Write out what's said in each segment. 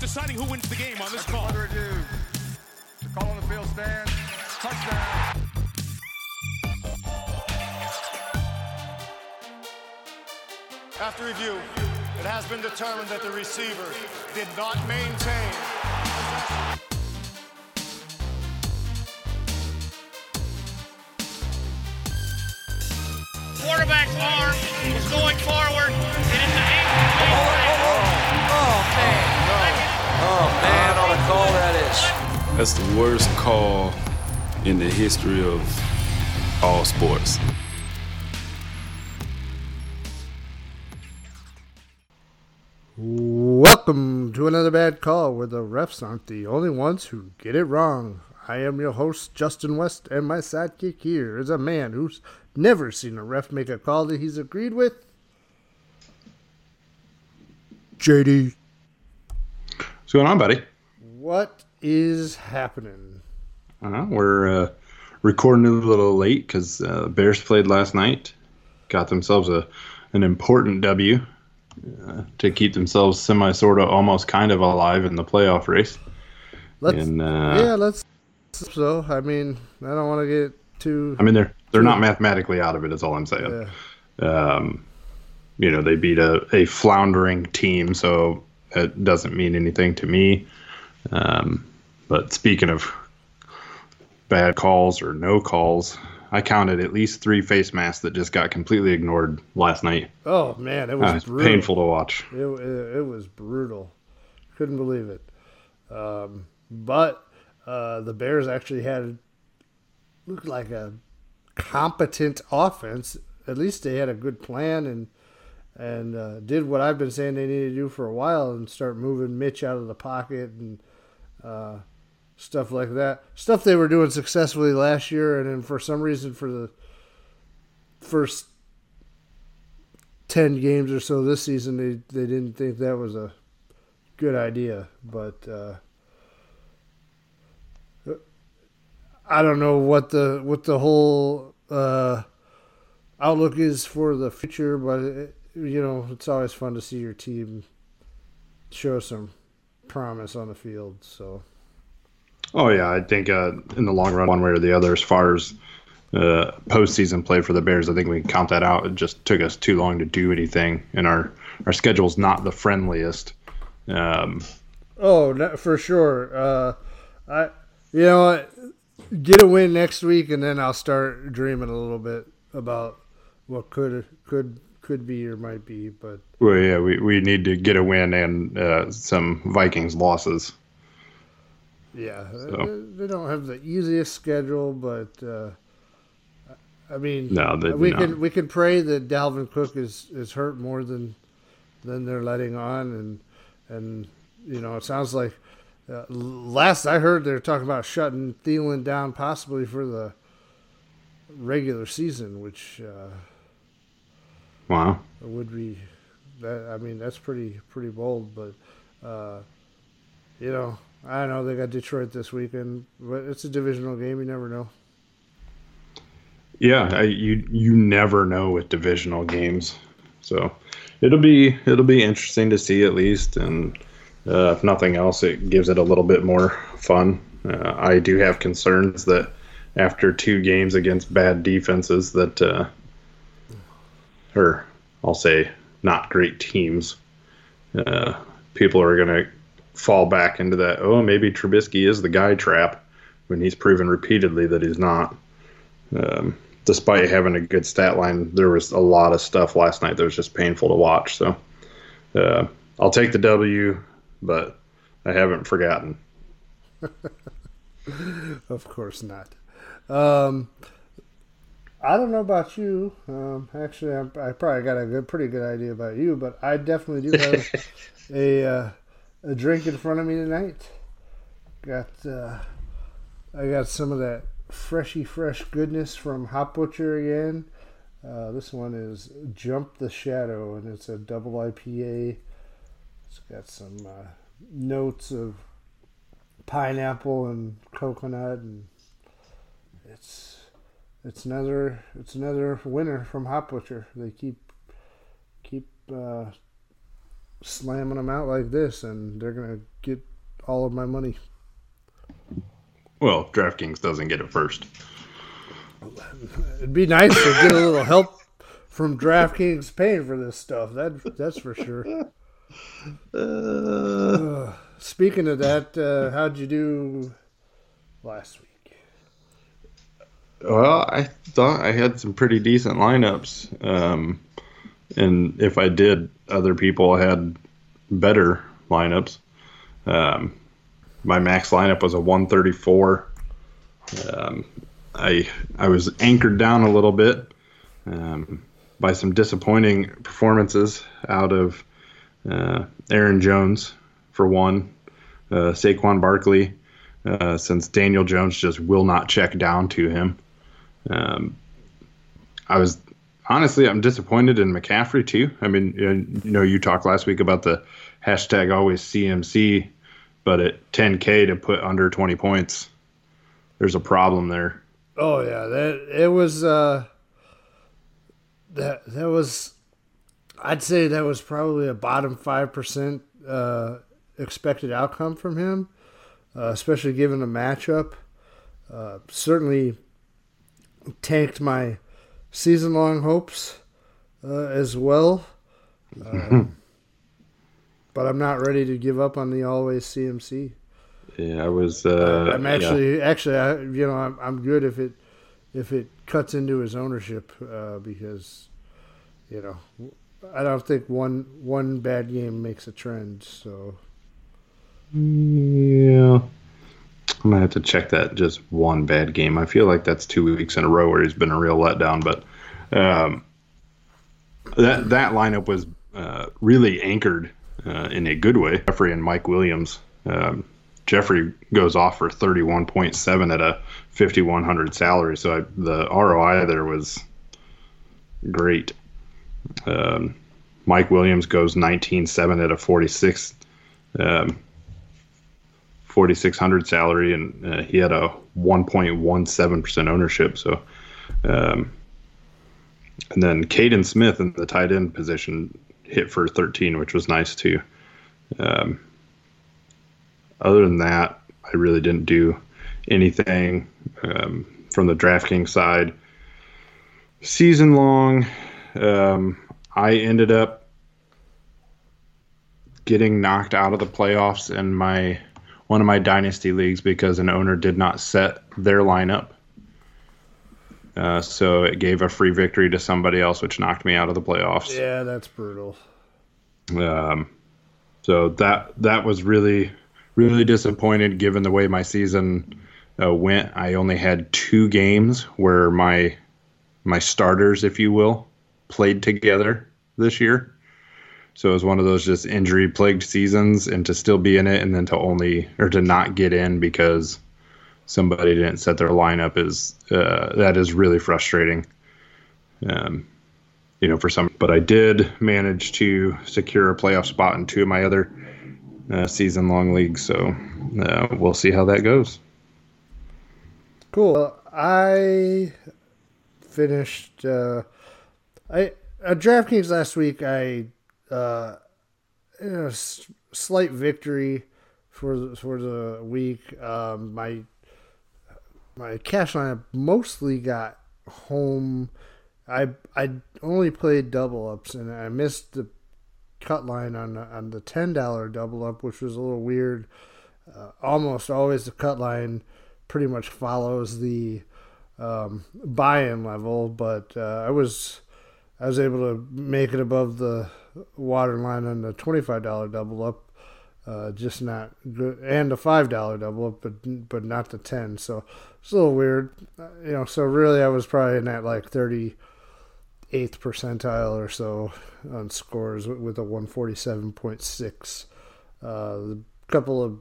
deciding who wins the game on this call. The call on the field stands. Touchdown. After review, it has been determined that the receiver did not maintain. That's the worst call in the history of all sports. Welcome to another bad call where the refs aren't the only ones who get it wrong. I am your host, Justin West, and my sidekick here is a man who's never seen a ref make a call that he's agreed with. JD, What's going on, buddy? what is happening? Uh, we're uh, recording a little late because uh, Bears played last night. Got themselves a an important W uh, to keep themselves semi, sort of, almost kind of alive in the playoff race. Let's And, uh, yeah, let's. So I mean, I don't want to get too. I mean, they're they're not mathematically out of it. Is all I'm saying. Yeah. Um, you know, they beat a, a floundering team, so it doesn't mean anything to me. Um, but speaking of bad calls or no calls, I counted at least three face masks that just got completely ignored last night. Oh man, it Uh, was it's brutal. painful to watch. It, it, it was brutal. Couldn't believe it. Um, but uh, the Bears actually had looked like a competent offense. At least they had a good plan and and uh, did what I've been saying they need to do for a while and start moving Mitch out of the pocket and uh, stuff like that. Stuff they were doing successfully last year, and then for some reason for the first 10 games or so this season they, they didn't think that was a good idea but uh, I don't know what the what the whole uh, outlook is for the future but it, you know it's always fun to see your team show some promise on the field so Oh yeah, I think uh, in the long run, one way or the other, as far as uh, postseason play for the Bears, I think we can count that out. It just took us too long to do anything, and our our schedule's not the friendliest. Um, Oh, no, for sure. Uh, I, you know? Get a win next week, and then I'll start dreaming a little bit about what could could could be or might be. But well, yeah, we, we need to get a win and uh, some Vikings losses. Yeah, So. they, don't have the easiest schedule, but uh, I mean, No, we not. can we can pray that Dalvin Cook is is hurt more than than they're letting on, and and you know it sounds like. Uh, last I heard, they're talking about shutting Thielen down possibly for the regular season, which uh, Wow. would be that. I mean, that's pretty pretty bold, but uh, you know, I don't know. They got Detroit this weekend, but it's a divisional game. You never know. Yeah, I, you you never know with divisional games, so it'll be it'll be interesting to see at least, and uh, if nothing else, it gives it a little bit more fun. Uh, I do have concerns that after two games against bad defenses, that uh, or I'll say not great teams, uh, people are going to fall back into that. Oh, maybe Trubisky is the guy trap when he's proven repeatedly that he's not. Um, despite having a good stat line, there was a lot of stuff last night that was just painful to watch. So uh, I'll take the W, but I haven't forgotten. Of course not. Um, I don't know about you. Um, actually, I'm, I probably got a good, pretty good idea about you, but I definitely do have a uh, a drink in front of me tonight. Got uh, I got some of that freshy fresh goodness from Hop Butcher again. Uh, this one is Jump the Shadow, and it's a double IPA. It's got some uh, notes of pineapple and coconut, and it's it's another it's another winner from Hop Butcher. They keep keep uh, slamming them out like this, and they're gonna get all of my money. Well, DraftKings doesn't get it first. It'd be nice to get a little help from DraftKings paying for this stuff. That that's for sure. Uh, speaking of that, uh, how'd you do last week? Well, I thought I had some pretty decent lineups. Um, and if I did, other people had better lineups. Um, my max lineup was a 134. Um, I I was anchored down a little bit um, by some disappointing performances out of uh, Aaron Jones for one, uh, Saquon Barkley, uh, since Daniel Jones just will not check down to him. Um, I was honestly, I'm disappointed in McCaffrey too. I mean, you know, you talked last week about the hashtag always CMC, but at 10K to put under 20 points, there's a problem there. Oh yeah, that it was. Uh, that that was, I'd say that was probably a bottom five percent uh, expected outcome from him, uh, especially given the matchup. Uh, certainly tanked my season long hopes uh, as well. Um, but I'm not ready to give up on the always CMC. Yeah, I was. Uh, I'm actually, yeah. actually, I, you know, I'm, I'm good if it if it cuts into his ownership uh, because, you know, I don't think one one bad game makes a trend. So. Yeah. I'm gonna have to check that just one bad game. I feel like that's two weeks in a row where he's been a real letdown, but um, that that lineup was uh, really anchored uh, in a good way. Jeffery and Mike Williams. Um, Jeffery goes off for 31.7 at a 5100 salary, so I, the ROI there was great. Um, Mike Williams goes 19.7 at a 46. Um, 4600 salary and uh, he had a 1.17% ownership so um, and then Kaden Smith in the tight end position hit for 13 which was nice too. Um, other than that I really didn't do anything um, from the DraftKings side. Season long um, I ended up getting knocked out of the playoffs in my one of my dynasty leagues because an owner did not set their lineup. Uh, so it gave a free victory to somebody else, which knocked me out of the playoffs. Yeah, that's brutal. Um, so that that was really really disappointed given the way my season uh, went. I only had two games where my my starters, if you will, played together this year. So it was one of those just injury plagued seasons, and to still be in it, and then to only or to not get in because somebody didn't set their lineup is uh, that is really frustrating. Um, you know, for some, but I did manage to secure a playoff spot in two of my other uh, season long leagues. So uh, we'll see how that goes. Cool. I finished. Uh, I at DraftKings last week. I uh, you know, slight victory for the, for the week. Um, my my cash lineup mostly got home. I I only played double ups and I missed the cut line on on the ten dollar double up, which was a little weird. Uh, almost always the cut line pretty much follows the um, buy-in level, but uh, I was I was able to make it above the water line on the twenty-five dollar double up. Uh, just not good, and the five dollar double up, but but not the ten. So it's a little weird, uh, you know. So really, I was probably in that like thirty eighth percentile or so on scores with a one forty seven point six. Uh, a couple of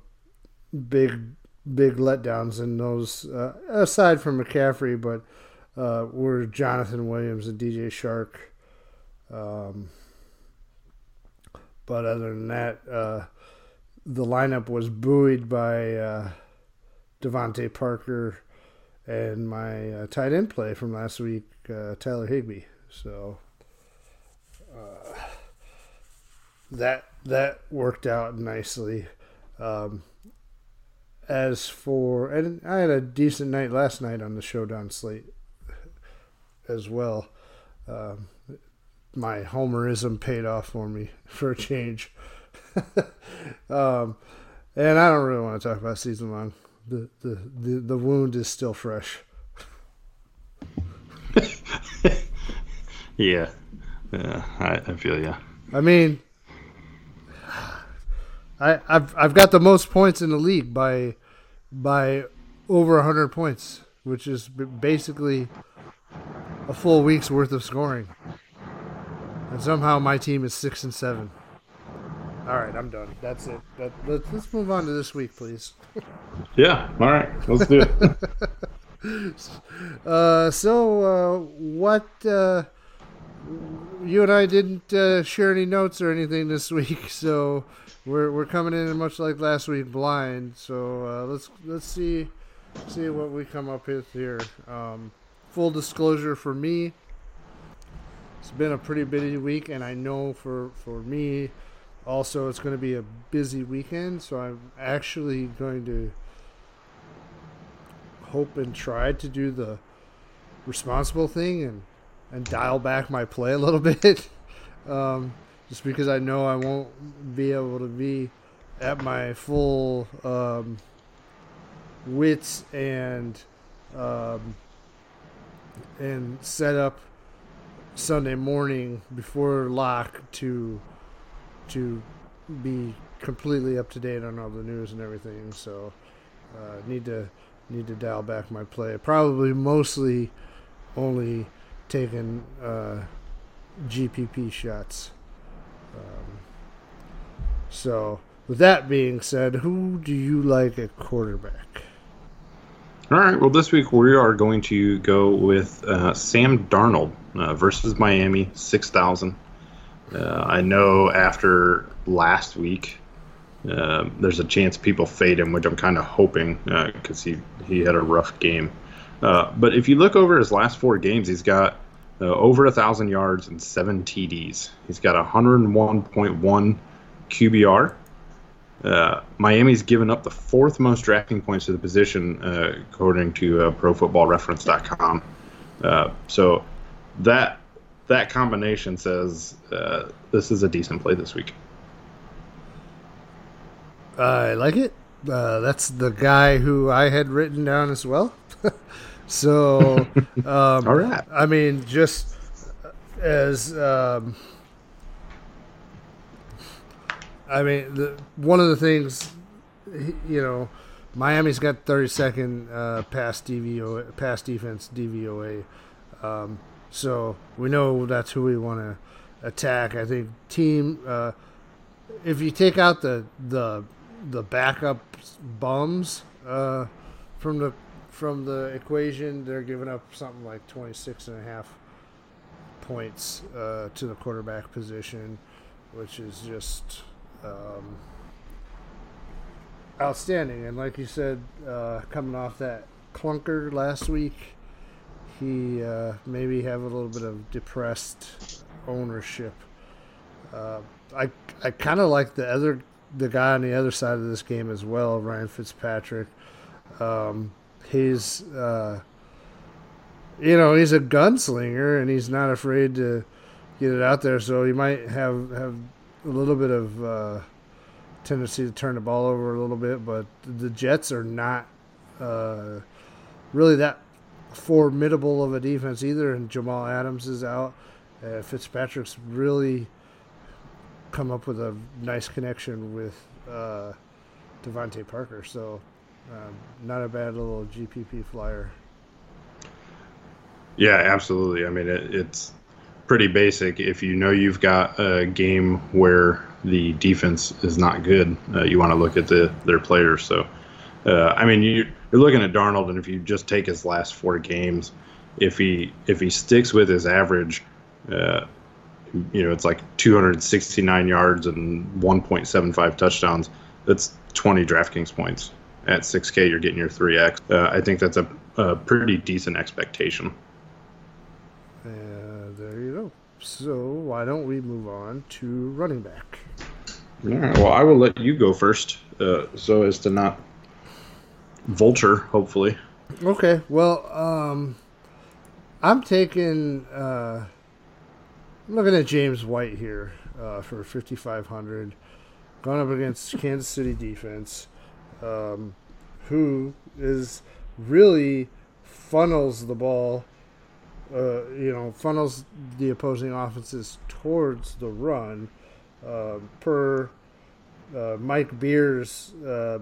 big big letdowns in those, uh, aside from McCaffrey, but uh, were Jonathan Williams and DJ Chark. Um, but other than that, uh, the lineup was buoyed by uh, DeVante Parker and my uh, tight end play from last week, uh, Tyler Higbee. So, uh, that that worked out nicely. Um, as for and I had a decent night last night on the showdown slate as well. Um, my homerism paid off for me for a change. um, and I don't really want to talk about season long. The the the, the wound is still fresh. Yeah, yeah, I, I feel you. I mean, I I've I've got the most points in the league by by over hundred points, which is basically a full week's worth of scoring. And somehow my team is six and seven. All right, I'm done. That's it. That, let's, let's move on to this week, please. Yeah, all right, let's do it. Uh, so uh, what? Uh, you and I didn't uh, share any notes or anything this week, so we're we're coming in much like last week, blind. So uh, let's let's see see what we come up with here. Um, full disclosure for me, it's been a pretty busy week, and I know for for me also it's going to be a busy weekend. So I'm actually going to hope and try to do the responsible thing and and dial back my play a little bit. Um, just because I know I won't be able to be at my full um, wits and um, and set up Sunday morning before lock to to be completely up to date on all the news and everything. So uh, need to need to dial back my play. Probably mostly only taking uh, GPP shots. Um, so, with that being said, who do you like at quarterback? All right. Well, this week we are going to go with uh, Sam Darnold uh, versus Miami, six thousand. Uh, I know after last week, uh, there's a chance people fade him, which I'm kind of hoping because he he had a rough game. Uh, but if you look over his last four games, he's got uh, over a thousand yards and seven TDs. He's got 101.1 QBR. Uh, Miami's given up the fourth most DraftKings points to the position, uh, according to uh, ProFootballReference.com. Uh, so that that combination says uh, this is a decent play this week. I like it. Uh, that's the guy who I had written down as well. so, um, All right. I mean, just as um, I mean, the, one of the things, you know, Miami's got 32nd uh, pass DVO pass defense DVOA, um, so we know that's who we want to attack. I think team. Uh, if you take out the the the backup bums uh, from the from the equation, they're giving up something like 26 and a half points uh, to the quarterback position, which is just um, outstanding. And like you said, uh, coming off that clunker last week, he uh, maybe have a little bit of depressed ownership. Uh, I I kind of like the other the guy on the other side of this game as well, Ryan Fitzpatrick. Um, he's uh, you know he's a gunslinger and he's not afraid to get it out there. So he might have have a little bit of uh, tendency to turn the ball over a little bit, but the Jets are not uh, really that formidable of a defense either. And Jamal Adams is out. Uh, Fitzpatrick's really come up with a nice connection with uh, DeVante Parker. So, um, not a bad little GPP flyer. Yeah, absolutely. I mean, it, it's pretty basic. If you know you've got a game where the defense is not good, uh, you want to look at the their players. So, uh, I mean, you, you're looking at Darnold, and if you just take his last four games, if he if he sticks with his average, uh, you know, it's like 269 yards and 1.75 touchdowns. That's 20 DraftKings points. At 6K, you're getting your 3X. Uh, I think that's a, a pretty decent expectation. Go. So why don't we move on to running back? All right. Well, I will let you go first, uh, so as to not vulture. Hopefully. Okay. Well, um, I'm taking. Uh, I'm looking at James White here uh, for 5,500, going up against Kansas City defense, um, who is really funnels the ball. Uh, you know, funnels the opposing offenses towards the run. Uh, per uh, Mike Beers, uh,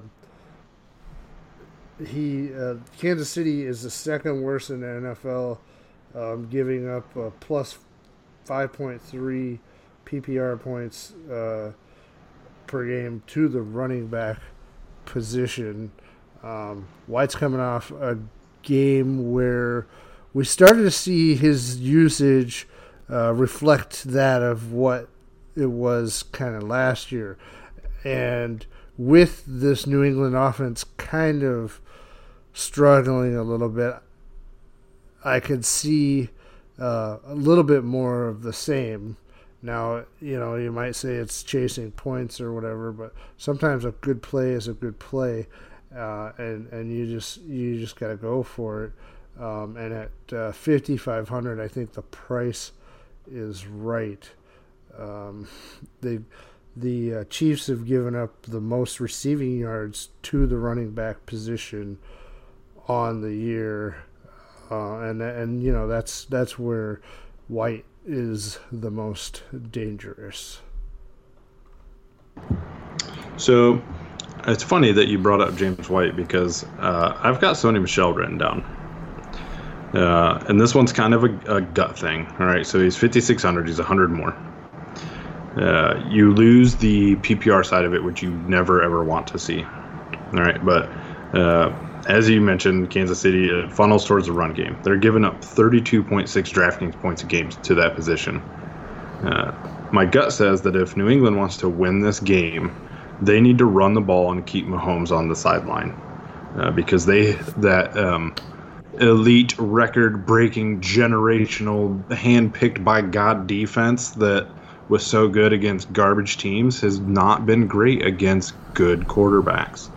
he uh, Kansas City is the second worst in the NFL, um, giving up plus five point three PPR points uh, per game to the running back position. Um, White's coming off a game where we started to see his usage uh, reflect that of what it was kind of last year, and with this New England offense kind of struggling a little bit, I could see uh, a little bit more of the same. Now, you know, you might say it's chasing points or whatever, but sometimes a good play is a good play, uh, and and you just you just got to go for it. Um, and at uh, 5500 I think the price is right. Um, they the uh, Chiefs have given up the most receiving yards to the running back position on the year, uh, and and you know that's that's where White is the most dangerous. So it's funny that you brought up James White because uh, I've got Sony Michel written down. Uh, and this one's kind of a, a, gut thing. All right, so he's 5,600, he's 100 more. Uh, you lose the PPR side of it, which you never ever want to see. All right, but uh, as you mentioned, Kansas City uh, funnels towards the run game. They're giving up 32.6 DraftKings points a game to that position. Uh, my gut says that if New England wants to win this game, they need to run the ball and keep Mahomes on the sideline uh, because they that um, elite record-breaking generational hand-picked by God defense that was so good against garbage teams has not been great against good quarterbacks.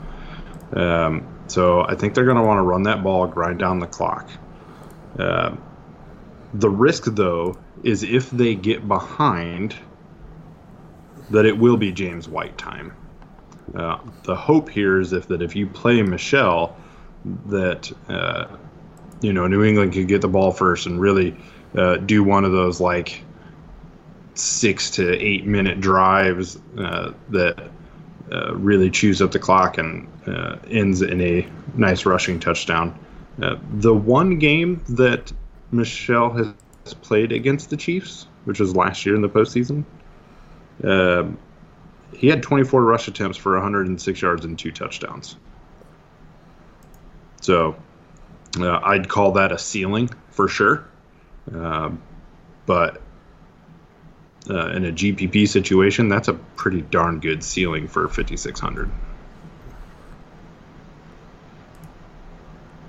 Um, so I think they're going to want to run that ball, grind down the clock. Uh, the risk, though, is if they get behind, that it will be James White time. Uh, the hope here is if that if you play Michel, that uh, you know New England could get the ball first and really uh, do one of those like six to eight minute drives uh, that uh, really chews up the clock and uh, ends in a nice rushing touchdown. Uh, the one game that Michel has played against the Chiefs, which was last year in the postseason, uh, he had 24 rush attempts for 106 yards and two touchdowns. So uh, I'd call that a ceiling for sure. Uh, but uh, in a GPP situation, that's a pretty darn good ceiling for 5600.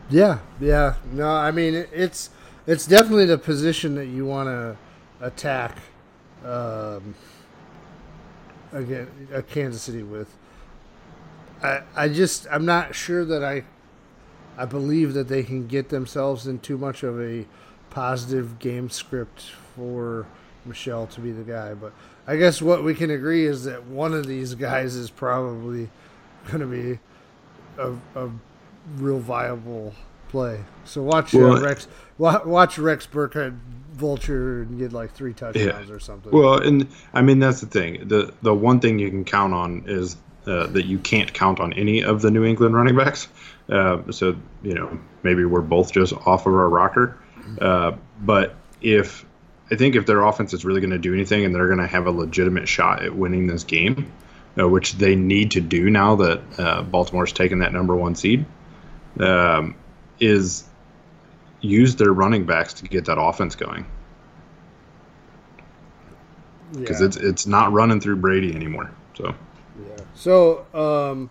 Yeah, yeah. No, I mean it's it's definitely the position that you want to attack um, again Kansas City with. I I just I'm not sure that I I believe that they can get themselves in too much of a positive game script for Michel to be the guy. But I guess what we can agree is that one of these guys is probably going to be a, a real viable play. So watch uh, well, uh, Rex watch Rex Burkhead vulture and get like three touchdowns yeah. or something. Well, and I mean that's the thing. the The one thing you can count on is uh, that you can't count on any of the New England running backs. Uh, so you know maybe we're both just off of our rocker. Uh, but if I think if their offense is really going to do anything and they're going to have a legitimate shot at winning this game, uh, which they need to do now that uh, Baltimore's taken that number one seed, um, is use their running backs to get that offense going. Because yeah. it's it's not running through Brady anymore. So. Yeah. So, um,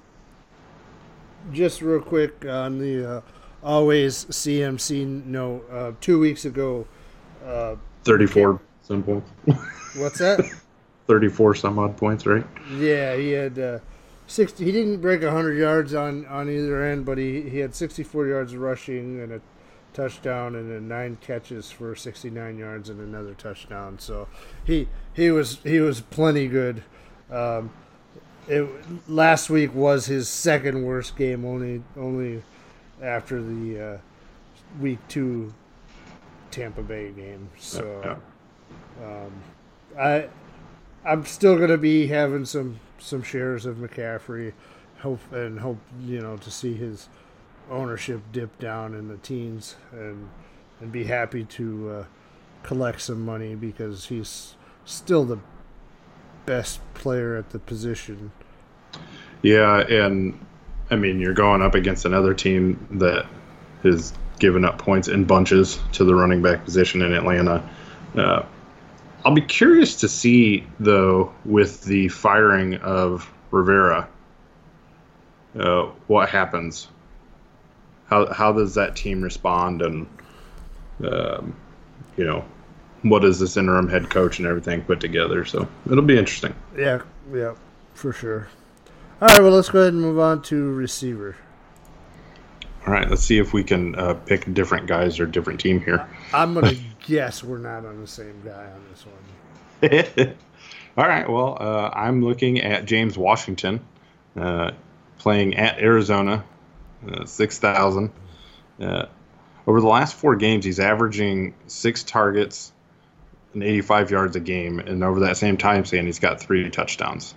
just real quick on the uh, always CMC note, uh, two weeks ago. Uh, 34 points. What's that? 34 some odd points, right? Yeah, he had uh, sixty. He didn't break hundred yards on on either end, but he he had sixty four yards rushing and a touchdown, and then nine catches for sixty nine yards and another touchdown. So he he was he was plenty good. Um, it, last week was his second worst game, only only after the uh, week two Tampa Bay game. So um, I I'm still gonna be having some some shares of McCaffrey, hope and hope you know to see his ownership dip down in the teens and and be happy to uh, collect some money because he's still the best player at the position. Yeah, and I mean you're going up against another team that has given up points in bunches to the running back position in Atlanta. Uh, I'll be curious to see though with the firing of Rivera, uh, what happens. How how does that team respond, and um, you know, what does this interim head coach and everything put together? So it'll be interesting. Yeah, yeah, for sure. All right, well let's go ahead and move on to receiver. All right, let's see if we can uh, pick different guys or different team here. I'm gonna guess we're not on the same guy on this one. All right, well, uh, I'm looking at James Washington uh, playing at Arizona, uh, 6,000. Uh, over the last four games, he's averaging six targets and 85 yards a game, and over that same time span, he's got three touchdowns.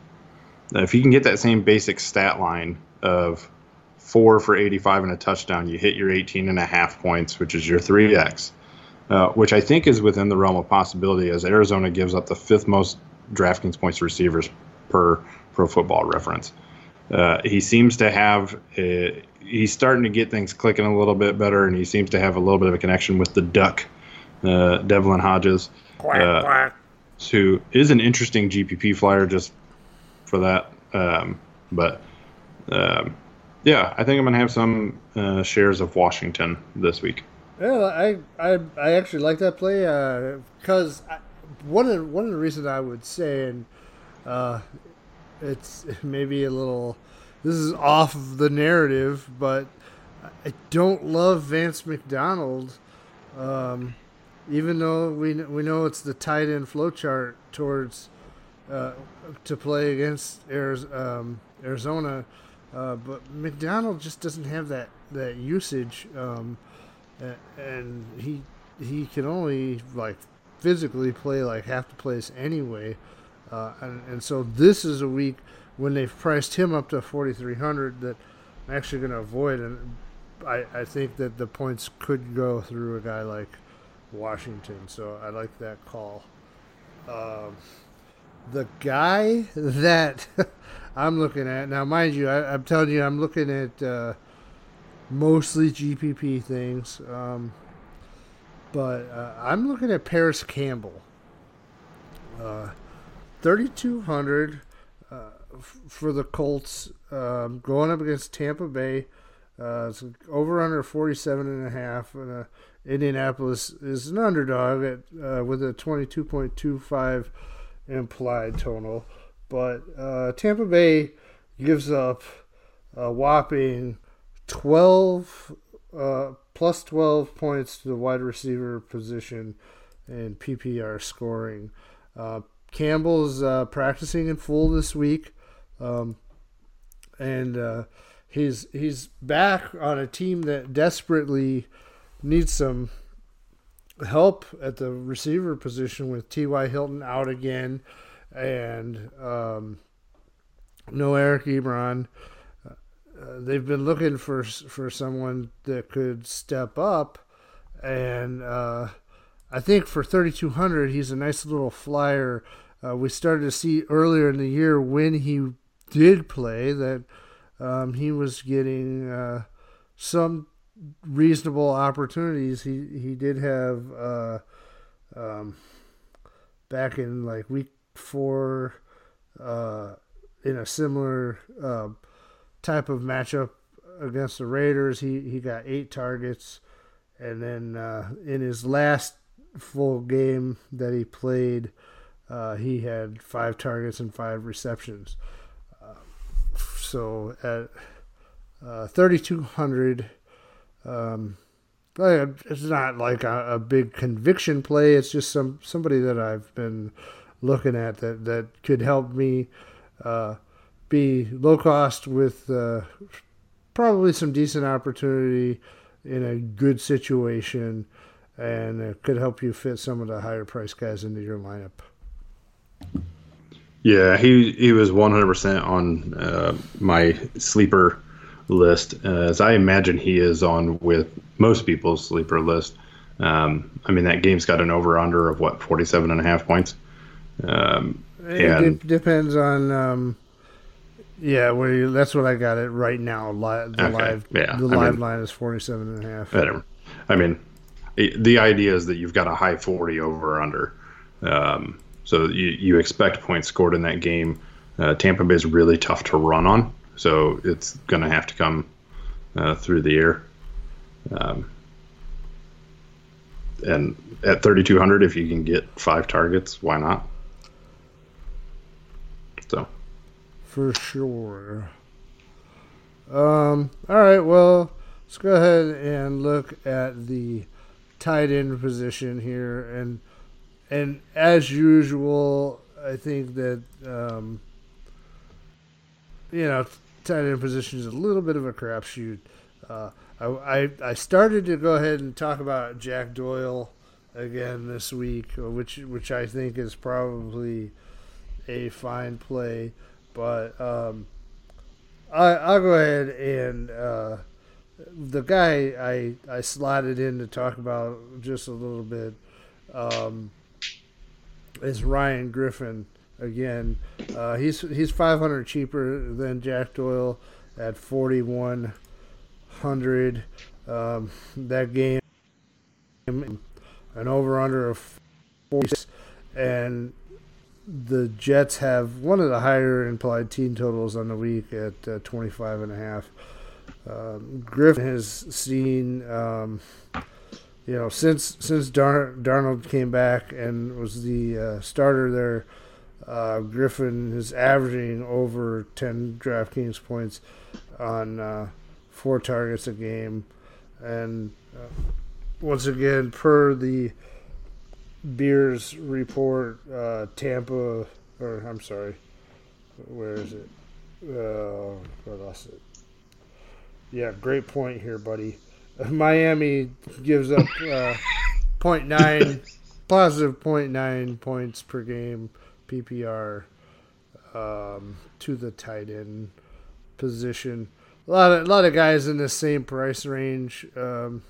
Now, if you can get that same basic stat line of four for 85 and a touchdown, you hit your 18 and a half points, which is your 3x, uh, which I think is within the realm of possibility as Arizona gives up the fifth most DraftKings points to receivers per pro football reference. Uh, he seems to have, a, he's starting to get things clicking a little bit better, and he seems to have a little bit of a connection with the Duck, uh, Devlin Hodges, uh, who is an interesting GPP flyer just for that. Um, but um, yeah, I think I'm gonna have some uh, shares of Washington this week. Yeah, I I, I actually like that play because uh, one of one of the reasons I would say, and uh, it's maybe a little this is off of the narrative, but I don't love Vance McDonald. Um, even though we we know it's the tight end flow chart towards uh, to play against um, Arizona, uh, but McDonald just doesn't have that that usage, um, and he he can only like physically play like half the place anyway, uh, and and so this is a week when they've priced him up to forty three hundred that I'm actually going to avoid, and I I think that the points could go through a guy like Washington, so I like that call. Um, the guy that I'm looking at now, mind you, I, am telling you, I'm looking at uh, mostly GPP things, um, but uh, I'm looking at Parris Campbell, uh, 3,200 uh, f- for the Colts, um, going up against Tampa Bay. Uh, it's over under 47 and a half, and uh, Indianapolis is an underdog at with a 22.25 implied total. But uh, Tampa Bay gives up a whopping 12 uh, plus 12 points to the wide receiver position in PPR scoring. Uh, Campbell's uh, practicing in full this week, um, and uh, he's he's back on a team that desperately needs some help at the receiver position with T.Y. Hilton out again and um, no Eric Ebron. Uh, they've been looking for for someone that could step up, and uh, I think for 3,200, he's a nice little flyer. Uh, we started to see earlier in the year when he did play that um, he was getting uh, some reasonable opportunities. He he did have uh, um, back in like week four uh, in a similar uh, type of matchup against the Raiders. He he got eight targets, and then uh, in his last full game that he played uh, he had five targets and five receptions. Uh, so at uh, 3,200, um, it's not like a, a, big conviction play. It's just some somebody that I've been looking at that, that could help me uh, be low cost with uh, probably some decent opportunity in a good situation, and it could help you fit some of the higher price guys into your lineup. Yeah, he he was 100% on uh, my sleeper list, uh, as I imagine he is on with most people's sleeper list. Um, I mean, that game's got an over under of what 47 and a half points. Um, it d- depends on um, yeah, where you, that's what I got it right now. Li- the okay. live, yeah. the live mean, line is 47 and a half. Whatever. I mean, the idea is that you've got a high 40 over under. Um, so you, you expect points scored in that game. Uh, Tampa Bay is really tough to run on, so it's going to have to come uh, through the air. Um, and at 3,200, if you can get five targets, why not? So for sure. Um, all right, well, let's go ahead and look at the tight end position here, and and as usual, I think that um, you know tight end position is a little bit of a crapshoot. Uh, I, I I started to go ahead and talk about Jack Doyle again this week, which which I think is probably a fine play. But um, I I'll go ahead and uh, the guy I I slotted in to talk about just a little bit um, is Ryan Griffin again. Uh, he's he's 500 cheaper than Jack Doyle at 4100. Um, that game an over under of 40 and the Jets have one of the higher implied team totals on the week at uh, 25 and a half. Um, Griffin has seen, um, you know, since since Dar- Darnold came back and was the uh, starter there, uh, Griffin is averaging over 10 DraftKings points on uh, four targets a game, and uh, once again, per the Beers report uh, Tampa, or I'm sorry, where is it? Uh, I lost it. Yeah, great point here, buddy. Miami gives up uh, 0.9, positive 0.9 points per game PPR um, to the tight end position. A lot of a lot of guys in the same price range. Um,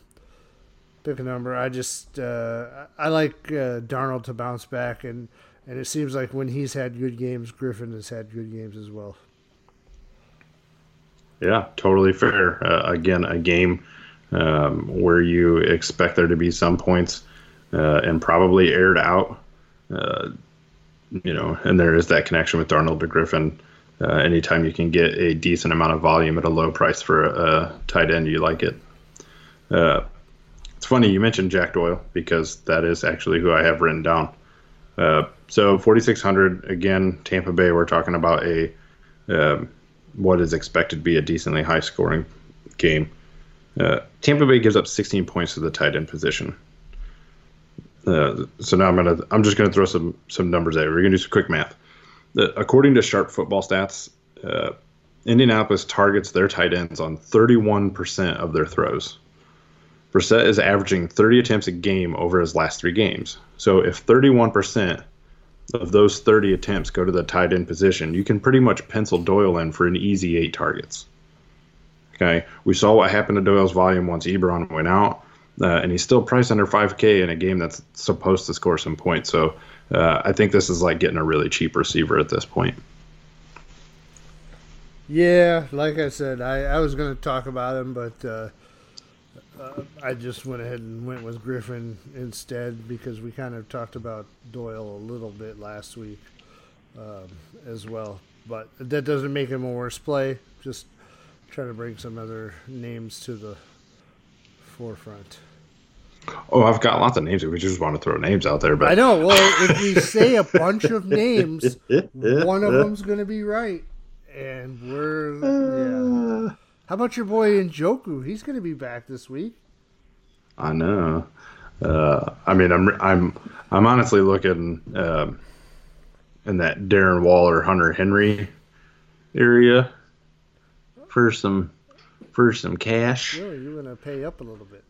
pick a number. I just uh, I like uh, Darnold to bounce back, and and it seems like when he's had good games, Griffin has had good games as well. Yeah, totally fair. Uh, again, a game um, where you expect there to be some points uh, and probably aired out. You know, and there is that connection with Darnold to Griffin. Uh, anytime you can get a decent amount of volume at a low price for a, a tight end, you like it. Uh, it's funny you mentioned Jack Doyle because that is actually who I have written down. Uh, so 4600 again, Tampa Bay. We're talking about a um, what is expected to be a decently high scoring game. Uh, Tampa Bay gives up 16 points to the tight end position. Uh, so now I'm gonna I'm just gonna throw some some numbers at. You. We're gonna do some quick math. according to Sharp Football Stats, uh, Indianapolis targets their tight ends on 31% of their throws. Brissett is averaging 30 attempts a game over his last three games. So if 31% of those 30 attempts go to the tight end position, you can pretty much pencil Doyle in for an easy eight targets. Okay, we saw what happened to Doyle's volume once Ebron went out, uh, and he's still priced under 5K in a game that's supposed to score some points. So uh, I think this is like getting a really cheap receiver at this point. Yeah, like I said, I, I was going to talk about him, but uh, uh, I just went ahead and went with Griffin instead because we kind of talked about Doyle a little bit last week um, as well. But that doesn't make him a worse play. Just trying to bring some other names to the forefront. Oh, I've got lots of names. We just want to throw names out there, but I know. Well, if we say a bunch of names, one of them's going to be right, and we're yeah. How about your boy Njoku? He's going to be back this week. I know. Uh, I mean, I'm I'm I'm honestly looking um, in that Darren Waller, Hunter Henry area for some for some cash. Really, you're going to pay up a little bit.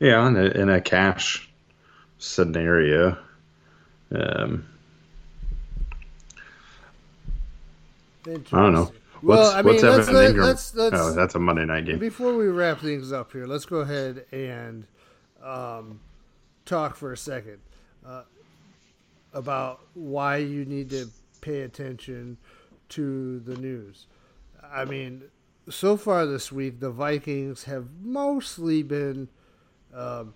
Yeah, in a, in a cash scenario. Um, I don't know. Well, What's, I mean, let's, let, Ingram? let's let's oh, that's a Monday night game. Before we wrap things up here, let's go ahead and um, talk for a second uh, about why you need to pay attention to the news. I mean, so far this week, the Vikings have mostly been um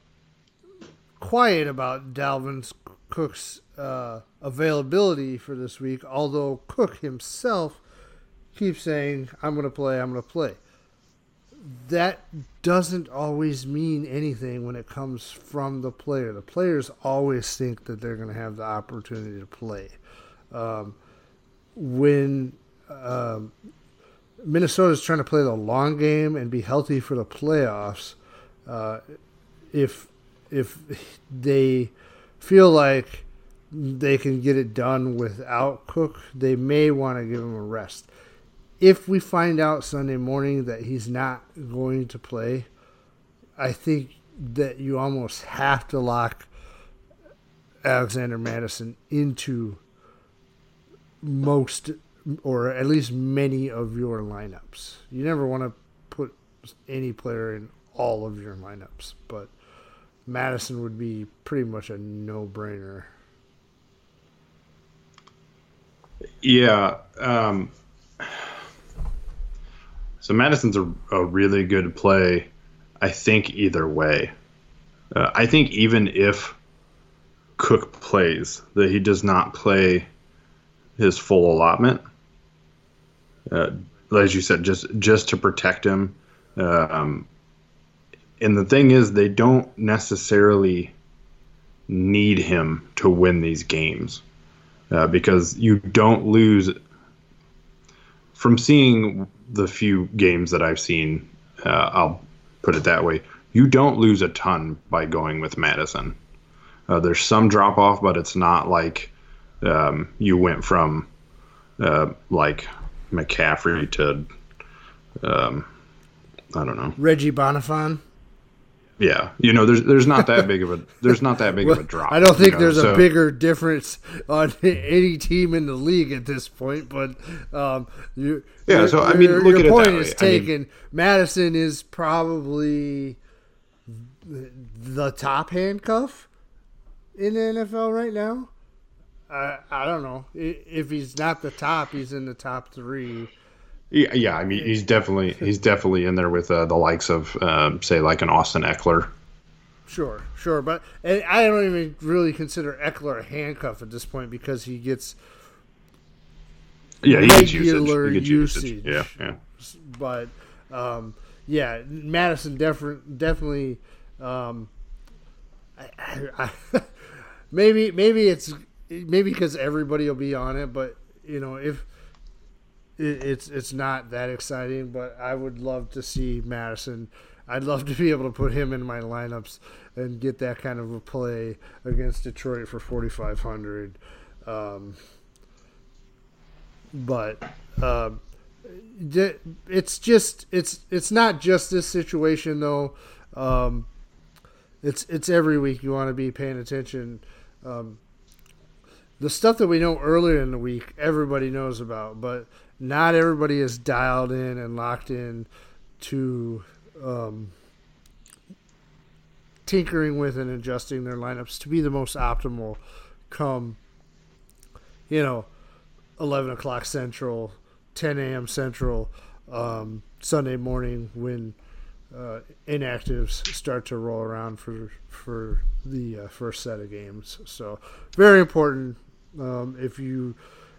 quiet about Dalvin Cook's uh, availability for this week, although Cook himself keeps saying, I'm going to play, I'm going to play. That doesn't always mean anything when it comes from the player. The players always think that they're going to have the opportunity to play. Um, when um, Minnesota's trying to play the long game and be healthy for the playoffs, uh, if if they feel like they can get it done without Cook, they may want to give him a rest. If we find out Sunday morning that he's not going to play, I think that you almost have to lock Alexander Mattison into most or at least many of your lineups. You never want to put any player in all of your lineups, but Mattison would be pretty much a no-brainer. Yeah. Um, so Mattison's a, a really good play, I think, either way. Uh, I think even if Cook plays, that he does not play his full allotment. Uh, as you said, just just to protect him. Um, and the thing is, they don't necessarily need him to win these games uh, because you don't lose. From seeing the few games that I've seen, uh, I'll put it that way. You don't lose a ton by going with Mattison. Uh, there's some drop off, but it's not like um, you went from uh, like McCaffrey to um, I don't know Reggie Bonafon. Yeah, you know, there's there's not that big of a there's not that big of a drop. I don't think you know, there's so- a bigger difference on any team in the league at this point. But um, you, Yeah, your- so, I mean, your, look your at it point is way. I mean- taken. Mattison is probably the top handcuff in the NFL right now. I I don't know if he's not the top, he's in the top three. Yeah, yeah. I mean, he's definitely he's definitely in there with uh, the likes of um, say like an Austin Ekeler. Sure, sure, but and I don't even really consider Ekeler a handcuff at this point because he gets Yeah, he gets usage. He gets usage. Yeah, yeah. but um, yeah, Mattison definitely definitely. Um, I, I, I, maybe maybe it's maybe because everybody will be on it, but you know if it, it's it's not that exciting. But I would love to see Mattison. I'd love to be able to put him in my lineups and get that kind of a play against Detroit for forty five hundred. Um, but d- it's just it's it's not just this situation though. Um, it's it's every week you want to be paying attention. Um, the stuff that we know earlier in the week, everybody knows about, but not everybody is dialed in and locked in to um, tinkering with and adjusting their lineups to be the most optimal come, you know, 11 o'clock Central, 10 a.m. Central, um, Sunday morning when uh, inactives start to roll around for for the uh, first set of games. So very important um, if you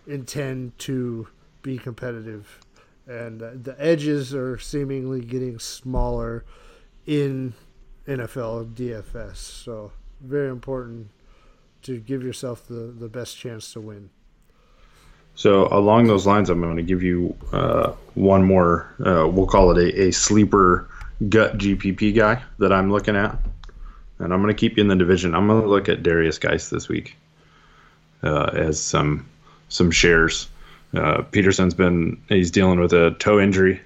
intend to be competitive. And the edges are seemingly getting smaller in NFL DFS. So very important to give yourself the, the best chance to win. So along those lines, I'm going to give you uh, one more. Uh, we'll call it a, a sleeper gut GPP guy that I'm looking at, and I'm going to keep you in the division. I'm going to look at Derrius Guice this week uh, as some some shares. Uh, Peterson's been he's dealing with a toe injury.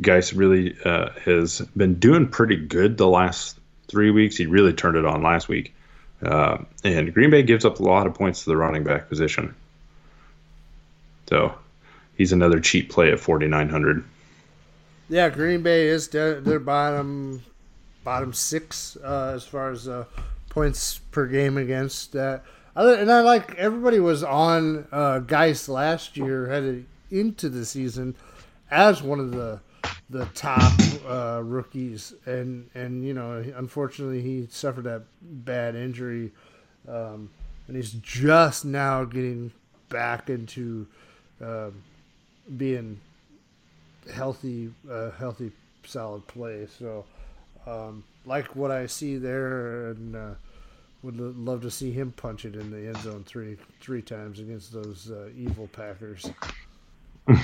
Guice really uh, has been doing pretty good the last three weeks. He really turned it on last week, uh, and Green Bay gives up a lot of points to the running back position. So he's another cheap play at 4900. Yeah, Green Bay is their, their bottom bottom six uh, as far as uh, points per game against that. And I like everybody was on uh, Guice last year headed into the season as one of the the top uh, rookies, and and you know unfortunately he suffered that bad injury, um, and he's just now getting back into uh, being healthy, uh, healthy, solid play. So, um, like what I see there, and uh, would love to see him punch it in the end zone three three times against those uh, evil Packers.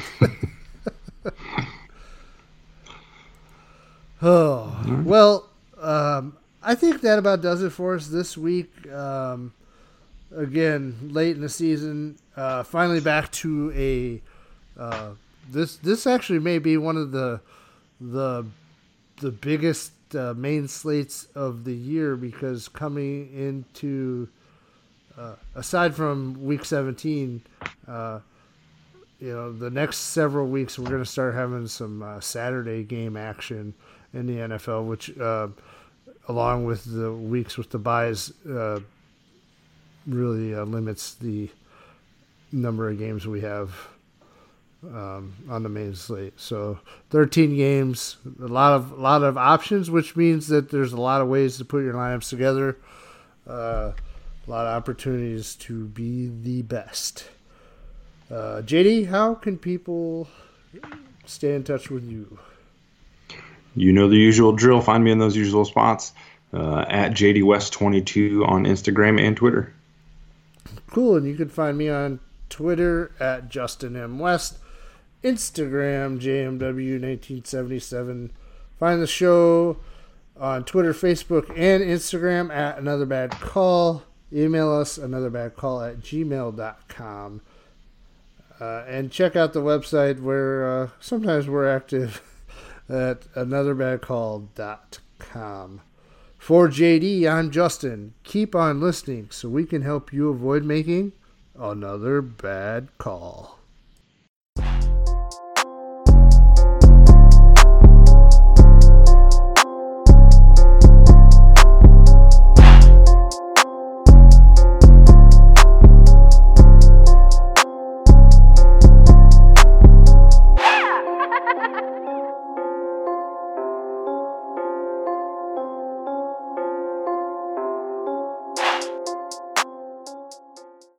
oh well, um, I think that about does it for us this week. Um, again, late in the season, uh, finally back to a uh, this this actually may be one of the the the biggest uh, main slates of the year because coming into uh, aside from week 17 uh, you know the next several weeks we're going to start having some uh, saturday game action in the nfl which uh, along with the weeks with the buys uh, really limits the number of games we have um, on the main slate. So 13 games, a lot of a lot of options, which means that there's a lot of ways to put your lineups together. Uh, a lot of opportunities to be the best. Uh, JD, how can people stay in touch with you? You know the usual drill. Find me in those usual spots uh, at JD West 22 on Instagram and Twitter. Cool, and you can find me on Twitter at Justin M West. Instagram, JMW1977. Find the show on Twitter, Facebook, and Instagram at Another Bad Call. Email us anotherbadcall at gmail.com. Uh, and check out the website where uh, sometimes we're active at anotherbadcall.com. For JD, I'm Justin. Keep on listening so we can help you avoid making another bad call.